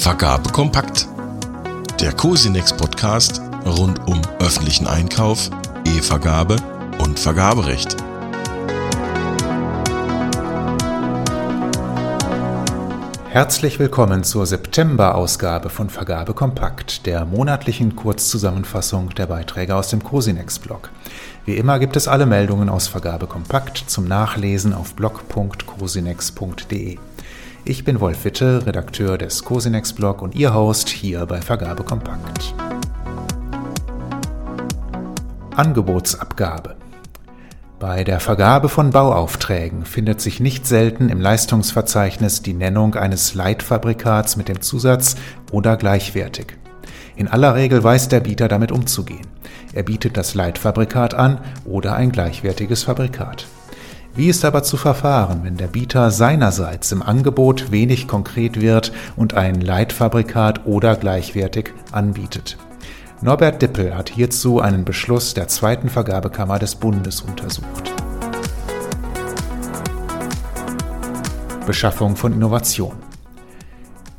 Vergabe kompakt. Der Cosinex Podcast rund um öffentlichen Einkauf, E-Vergabe und Vergaberecht. Herzlich willkommen zur September-Ausgabe von Vergabe Kompakt, der monatlichen Kurzzusammenfassung der Beiträge aus dem Cosinex-Blog. Wie immer gibt es alle Meldungen aus Vergabe Kompakt zum Nachlesen auf blog.cosinex.de. Ich bin Wolf Witte, Redakteur des Cosinex-Blog und Ihr Host hier bei Vergabe Kompakt. Angebotsabgabe bei der Vergabe von Bauaufträgen findet sich nicht selten im Leistungsverzeichnis die Nennung eines Leitfabrikats mit dem Zusatz oder gleichwertig. In aller Regel weiß der Bieter damit umzugehen. Er bietet das Leitfabrikat an oder ein gleichwertiges Fabrikat. Wie ist aber zu verfahren, wenn der Bieter seinerseits im Angebot wenig konkret wird und ein Leitfabrikat oder gleichwertig anbietet? Norbert Dippel hat hierzu einen Beschluss der zweiten Vergabekammer des Bundes untersucht. Beschaffung von Innovation.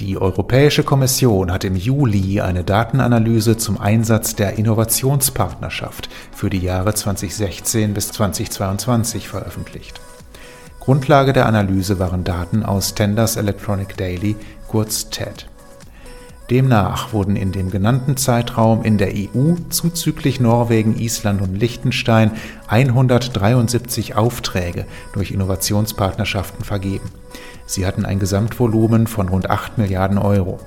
Die Europäische Kommission hat im Juli eine Datenanalyse zum Einsatz der Innovationspartnerschaft für die Jahre 2016 bis 2022 veröffentlicht. Grundlage der Analyse waren Daten aus Tenders Electronic Daily, kurz TED. Demnach wurden in dem genannten Zeitraum in der EU zuzüglich Norwegen, Island und Liechtenstein 173 Aufträge durch Innovationspartnerschaften vergeben. Sie hatten ein Gesamtvolumen von rund 8 Milliarden Euro.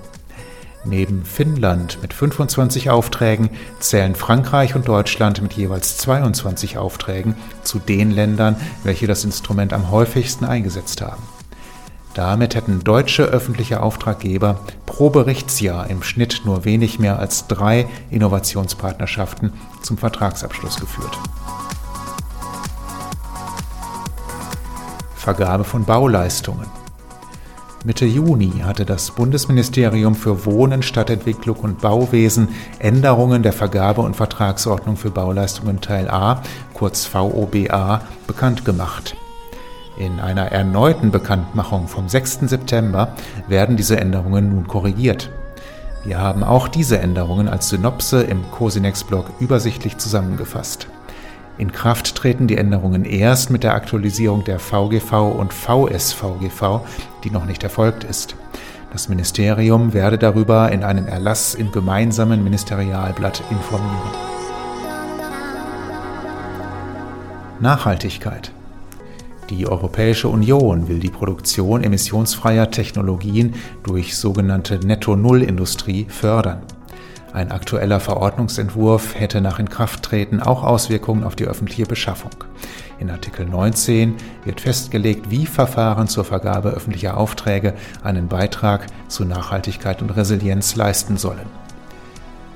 Neben Finnland mit 25 Aufträgen zählen Frankreich und Deutschland mit jeweils 22 Aufträgen zu den Ländern, welche das Instrument am häufigsten eingesetzt haben. Damit hätten deutsche öffentliche Auftraggeber pro Berichtsjahr im Schnitt nur wenig mehr als drei Innovationspartnerschaften zum Vertragsabschluss geführt. Vergabe von Bauleistungen. Mitte Juni hatte das Bundesministerium für Wohnen, Stadtentwicklung und Bauwesen Änderungen der Vergabe- und Vertragsordnung für Bauleistungen Teil A, kurz VOBA, bekannt gemacht. In einer erneuten Bekanntmachung vom 6. September werden diese Änderungen nun korrigiert. Wir haben auch diese Änderungen als Synopse im Cosinex-Blog übersichtlich zusammengefasst. In Kraft treten die Änderungen erst mit der Aktualisierung der VGV und VSVGV, die noch nicht erfolgt ist. Das Ministerium werde darüber in einem Erlass im gemeinsamen Ministerialblatt informieren. Nachhaltigkeit. Die Europäische Union will die Produktion emissionsfreier Technologien durch sogenannte Netto-Null-Industrie fördern. Ein aktueller Verordnungsentwurf hätte nach Inkrafttreten auch Auswirkungen auf die öffentliche Beschaffung. In Artikel 19 wird festgelegt, wie Verfahren zur Vergabe öffentlicher Aufträge einen Beitrag zu Nachhaltigkeit und Resilienz leisten sollen.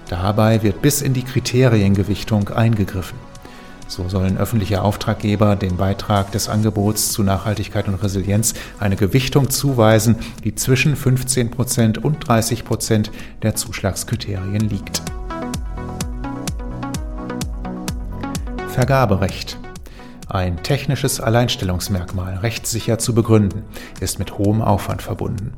Dabei wird bis in die Kriteriengewichtung eingegriffen. So sollen öffentliche Auftraggeber den Beitrag des Angebots zu Nachhaltigkeit und Resilienz eine Gewichtung zuweisen, die zwischen 15 Prozent und 30 Prozent der Zuschlagskriterien liegt. Vergaberecht. Ein technisches Alleinstellungsmerkmal, rechtssicher zu begründen, ist mit hohem Aufwand verbunden.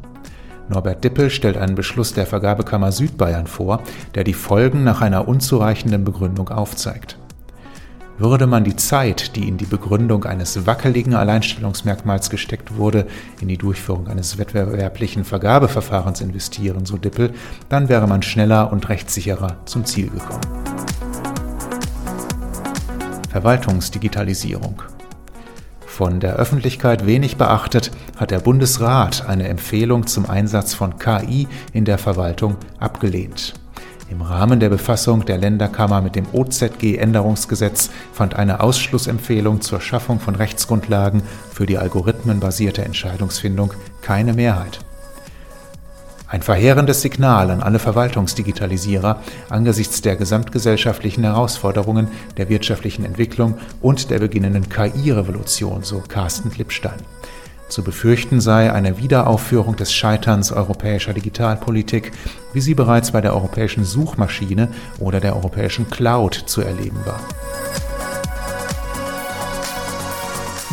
Norbert Dippel stellt einen Beschluss der Vergabekammer Südbayern vor, der die Folgen nach einer unzureichenden Begründung aufzeigt. Würde man die Zeit, die in die Begründung eines wackeligen Alleinstellungsmerkmals gesteckt wurde, in die Durchführung eines wettbewerblichen Vergabeverfahrens investieren, so Dippel, dann wäre man schneller und rechtssicherer zum Ziel gekommen. Verwaltungsdigitalisierung. Von der Öffentlichkeit wenig beachtet, hat der Bundesrat eine Empfehlung zum Einsatz von KI in der Verwaltung abgelehnt. Im Rahmen der Befassung der Länderkammer mit dem OZG-Änderungsgesetz fand eine Ausschlussempfehlung zur Schaffung von Rechtsgrundlagen für die algorithmenbasierte Entscheidungsfindung keine Mehrheit. Ein verheerendes Signal an alle Verwaltungsdigitalisierer angesichts der gesamtgesellschaftlichen Herausforderungen, der wirtschaftlichen Entwicklung und der beginnenden KI-Revolution, so Carsten Klippstein. Zu befürchten sei eine Wiederaufführung des Scheiterns europäischer Digitalpolitik, wie sie bereits bei der europäischen Suchmaschine oder der europäischen Cloud zu erleben war.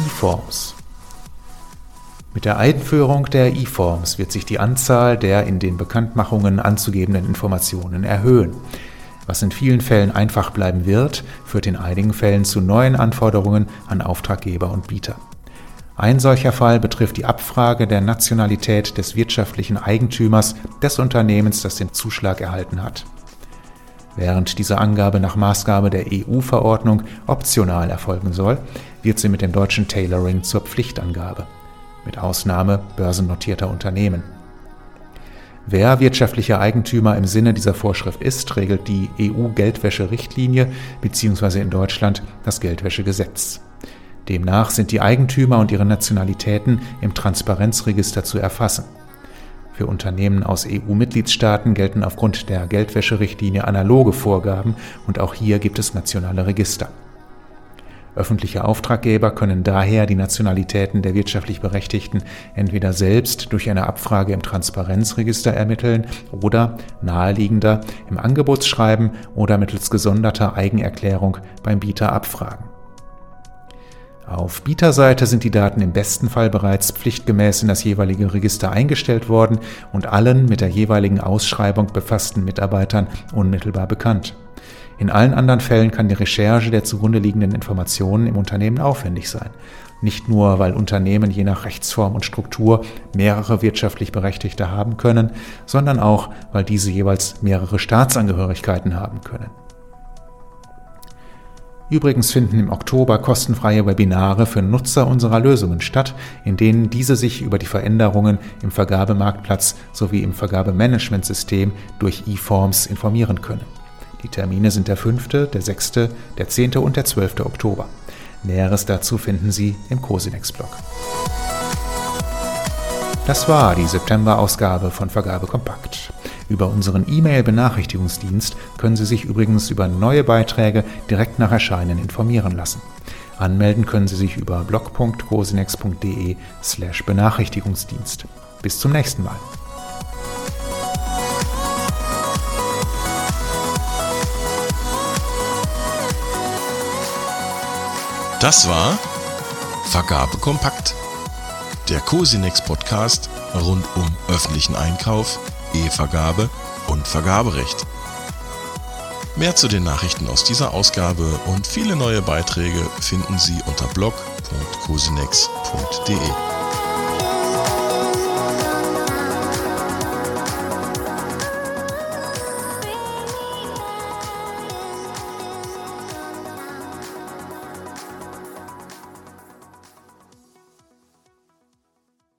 E-Forms Mit der Einführung der E-Forms wird sich die Anzahl der in den Bekanntmachungen anzugebenden Informationen erhöhen. Was in vielen Fällen einfach bleiben wird, führt in einigen Fällen zu neuen Anforderungen an Auftraggeber und Bieter. Ein solcher Fall betrifft die Abfrage der Nationalität des wirtschaftlichen Eigentümers des Unternehmens, das den Zuschlag erhalten hat. Während diese Angabe nach Maßgabe der EU-Verordnung optional erfolgen soll, wird sie mit dem deutschen Tailoring zur Pflichtangabe, mit Ausnahme börsennotierter Unternehmen. Wer wirtschaftlicher Eigentümer im Sinne dieser Vorschrift ist, regelt die EU-Geldwäsche-Richtlinie bzw. in Deutschland das Geldwäschegesetz. Demnach sind die Eigentümer und ihre Nationalitäten im Transparenzregister zu erfassen. Für Unternehmen aus EU-Mitgliedstaaten gelten aufgrund der Geldwäscherichtlinie analoge Vorgaben und auch hier gibt es nationale Register. Öffentliche Auftraggeber können daher die Nationalitäten der wirtschaftlich Berechtigten entweder selbst durch eine Abfrage im Transparenzregister ermitteln oder, naheliegender, im Angebotsschreiben oder mittels gesonderter Eigenerklärung beim Bieter abfragen. Auf Bieterseite sind die Daten im besten Fall bereits pflichtgemäß in das jeweilige Register eingestellt worden und allen mit der jeweiligen Ausschreibung befassten Mitarbeitern unmittelbar bekannt. In allen anderen Fällen kann die Recherche der zugrunde liegenden Informationen im Unternehmen aufwendig sein. Nicht nur, weil Unternehmen je nach Rechtsform und Struktur mehrere wirtschaftlich Berechtigte haben können, sondern auch, weil diese jeweils mehrere Staatsangehörigkeiten haben können. Übrigens finden im Oktober kostenfreie Webinare für Nutzer unserer Lösungen statt, in denen diese sich über die Veränderungen im Vergabemarktplatz sowie im Vergabemanagementsystem durch eForms informieren können. Die Termine sind der 5., der 6., der 10. und der 12. Oktober. Näheres dazu finden Sie im Cosinex-Blog. Das war die September-Ausgabe von Vergabe Kompakt. Über unseren E-Mail-Benachrichtigungsdienst können Sie sich übrigens über neue Beiträge direkt nach Erscheinen informieren lassen. Anmelden können Sie sich über blog.cosinex.de slash Benachrichtigungsdienst. Bis zum nächsten Mal. Das war Vergabe kompakt. Der Cosinex Podcast rund um öffentlichen Einkauf E-Vergabe und Vergaberecht. Mehr zu den Nachrichten aus dieser Ausgabe und viele neue Beiträge finden Sie unter blog.cosinex.de.